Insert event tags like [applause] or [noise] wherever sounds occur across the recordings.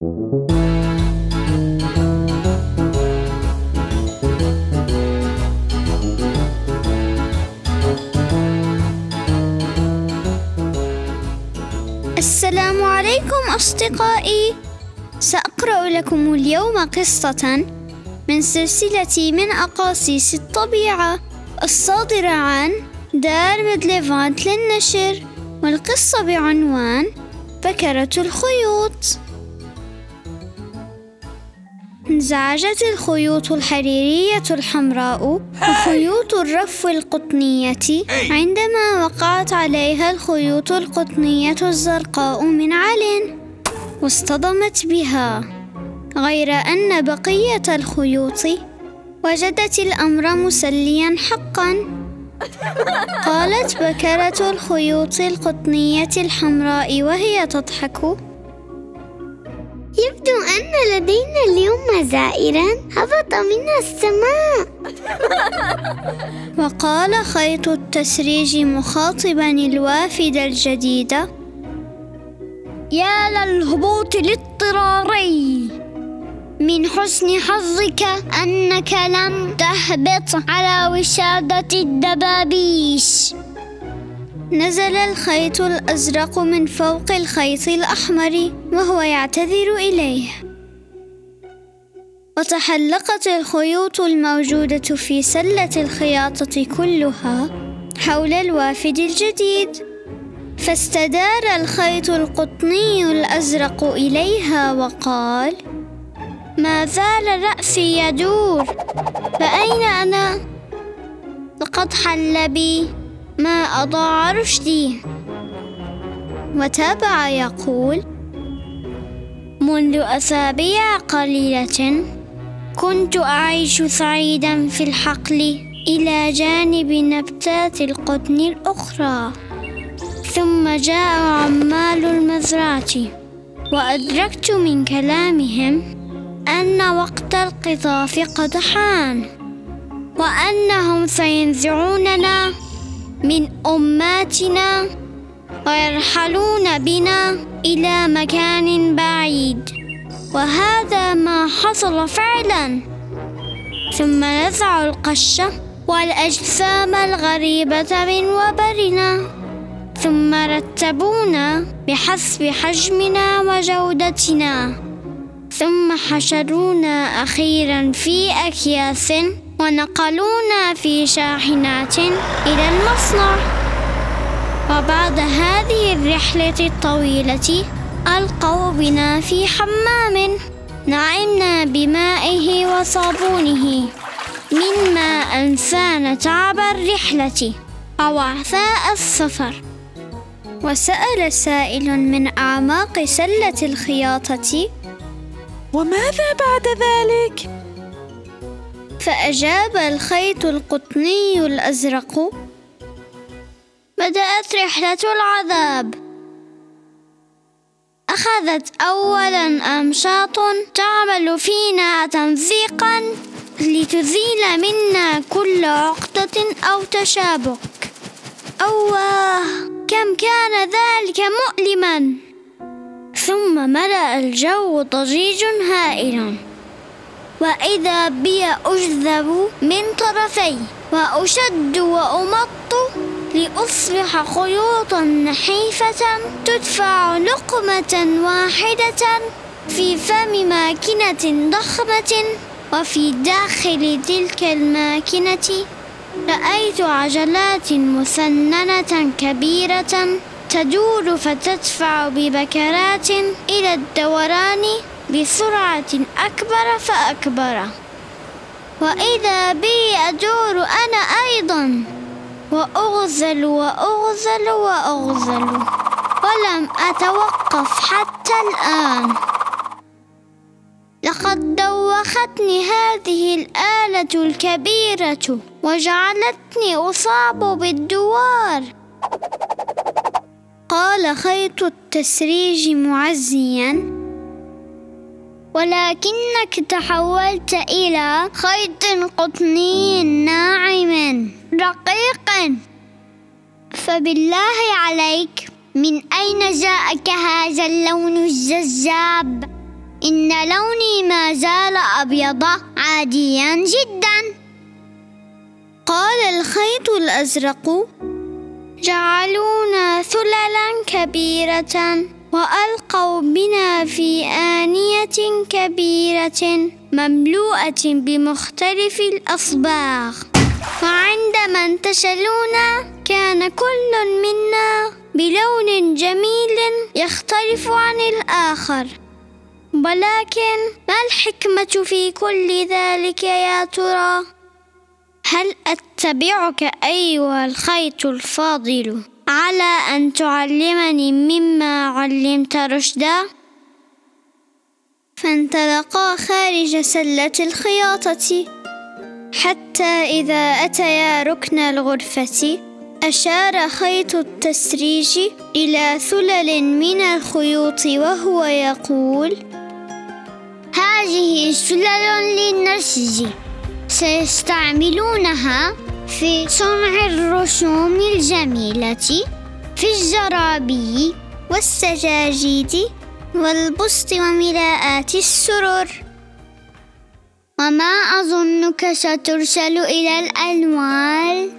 السلام عليكم أصدقائي. سأقرأ لكم اليوم قصة من سلسلة من أقاصيص الطبيعة الصادرة عن دار مدليفانت للنشر والقصة بعنوان بكرة الخيوط. انزعجت الخيوط الحريرية الحمراء وخيوط الرف القطنية. عندما وقعت عليها الخيوط القطنية الزرقاء من عل واصطدمت بها. غير أن بقية الخيوط وجدت الأمر مسليا حقا. قالت بكرة الخيوط القطنية الحمراء وهي تضحك. يبدو أن لدينا اليوم زائرا. هبط من السماء. [laughs] وقال خيط التسريج مخاطبا الوافد الجديد. يا للهبوط الاضطراري من حسن حظك أنك لم تهبط على وسادة الدبابيس. نزل الخيط الأزرق من فوق الخيط الأحمر وهو يعتذر إليه وتحلقت الخيوط الموجودة في سلة الخياطة كلها حول الوافد الجديد فاستدار الخيط القطني الأزرق إليها وقال ما زال رأسي يدور فأين أنا؟ لقد حل بي ما أضاع رشدي وتابع يقول منذ أسابيع قليلة كنت أعيش سعيدا في الحقل إلى جانب نبتات القطن الأخرى. ثم جاء عمال المزرعة وأدركت من كلامهم أن وقت القطاف قد حان وأنهم سينزعوننا من أماتنا ويرحلون بنا إلى مكان بعيد. وهذا ما حصل فعلا. ثم نزعوا القشة والأجسام الغريبة من وبرنا. ثم رتبونا بحسب حجمنا وجودتنا. ثم حشرونا أخيرا في أكياس ونقلونا في شاحنات إلى المصنع. وبعد هذه الرحلة الطويلة ألقوا بنا في حمام نعمنا بمائه وصابونه. مما أنسانا تعب الرحلة أو عثاء السفر. وسأل سائل من أعماق سلة الخياطة وماذا بعد ذلك؟ فأجاب الخيط القطني الأزرق. بدأت رحلة العذاب. أخذت أولا أمشاط تعمل فينا تمزيقا لتزيل منا كل عقدة أو تشابك. أواه كم كان ذلك مؤلما. ثم ملأ الجو ضجيج هائل وإذا بي أجذب من طرفي وأشد وأمط لأصبح خيوطا نحيفة تدفع لقمة واحدة في فم ماكنة ضخمة وفي داخل تلك الماكنة رأيت عجلات مسننة كبيرة تدور فتدفع ببكرات إلى الدوران بسرعة أكبر فأكبر. وإذا بي أدور أنا أيضا. وأغزل وأغزل وأغزل. ولم أتوقف حتى الآن. لقد دوختني هذه الآلة الكبيرة. وجعلتني أصاب بالدوار. قال خيط التسريج معزيا. ولكنك تحولت إلى خيط قطني ناعم رقيق فبالله عليك من أين جاءك هذا اللون الجذاب؟ إن لوني ما زال أبيض عاديا جدا قال الخيط الأزرق جعلونا ثللا كبيرة وألقوا بنا في كبيرة مملوءة بمختلف الأصباغ وعندما انتشلونا كان كل منا بلون جميل يختلف عن الآخر ولكن ما الحكمة في كل ذلك يا ترى؟ هل أتبعك أيها الخيط الفاضل على أن تعلمني مما علمت رشدا؟ فانطلقا خارج سلة الخياطة. حتى إذا أتيا ركن الغرفة أشار خيط التسريج إلى ثلل من الخيوط وهو يقول هذه سلل للنسج. سيستعملونها في صنع الرسوم الجميلة في الزرابي والسجاجيد والبسط وملاءات السرر. وما أظنك سترسل إلى الألوان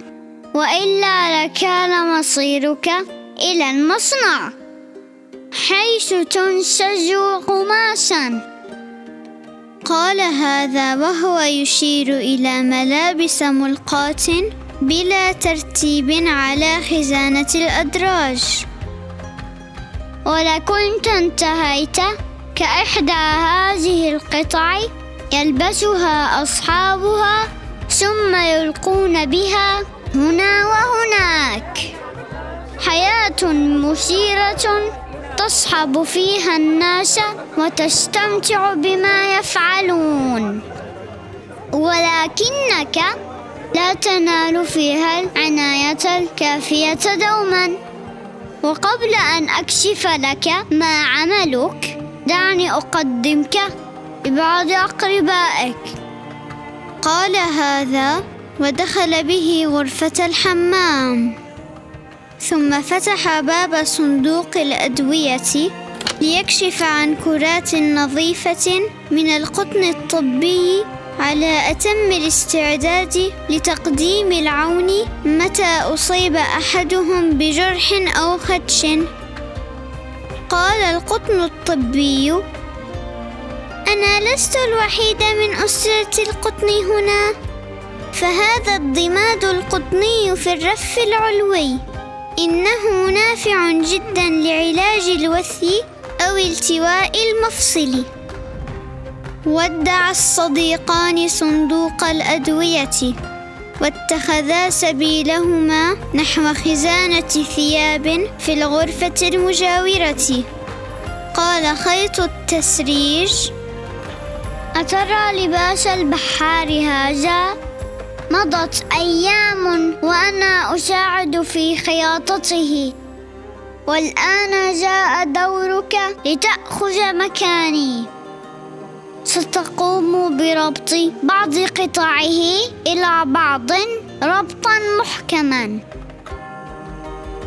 وإلا لكان مصيرك إلى المصنع حيث تنسج قماشا قال هذا وهو يشير إلى ملابس ملقاة بلا ترتيب على خزانة الأدراج. ولكنت انتهيت كإحدى هذه القطع يلبسها أصحابها ثم يلقون بها هنا وهناك. حياة مثيرة تصحب فيها الناس وتستمتع بما يفعلون. ولكنك لا تنال فيها العناية الكافية دوما. وقبل أن أكشف لك ما عملك دعني أقدمك ببعض أقربائك. قال هذا ودخل به غرفة الحمام. ثم فتح باب صندوق الأدوية ليكشف عن كرات نظيفة من القطن الطبي على أتم الاستعداد لتقديم العون متى أصيب أحدهم بجرح أو خدش قال القطن الطبي أنا لست الوحيد من أسرة القطن هنا فهذا الضماد القطني في الرف العلوي. إنه نافع جدا لعلاج الوثي أو التواء المفصل. ودع الصديقان صندوق الأدوية واتخذا سبيلهما نحو خزانة ثياب في الغرفة المجاورة. قال خيط التسريج أترى لباس البحار هذا؟ مضت أيام وأنا أساعد في خياطته. والآن جاء دورك لتأخذ مكاني. ستقوم بربط بعض قطعه إلى بعض ربطا محكما.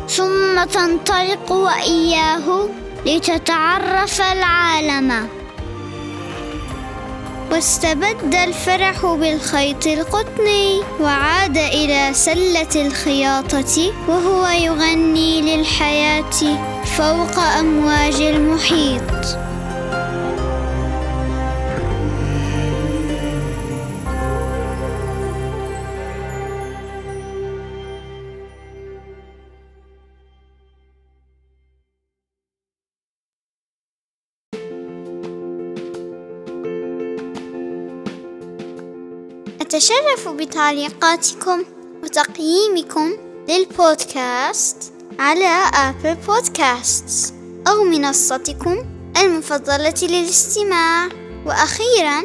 ثم تنطلق وإياه لتتعرف العالم. واستبد الفرح بالخيط القطني وعاد إلى سلة الخياطة وهو يغني للحياة فوق أمواج المحيط. أتشرف بتعليقاتكم وتقييمكم للبودكاست على آبل بودكاست أو منصتكم المفضلة للاستماع. وأخيرا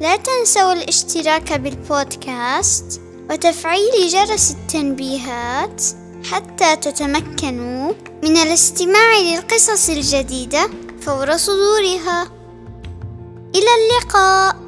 لا تنسوا الاشتراك بالبودكاست وتفعيل جرس التنبيهات حتى تتمكنوا من الاستماع للقصص الجديدة فور صدورها. إلى اللقاء.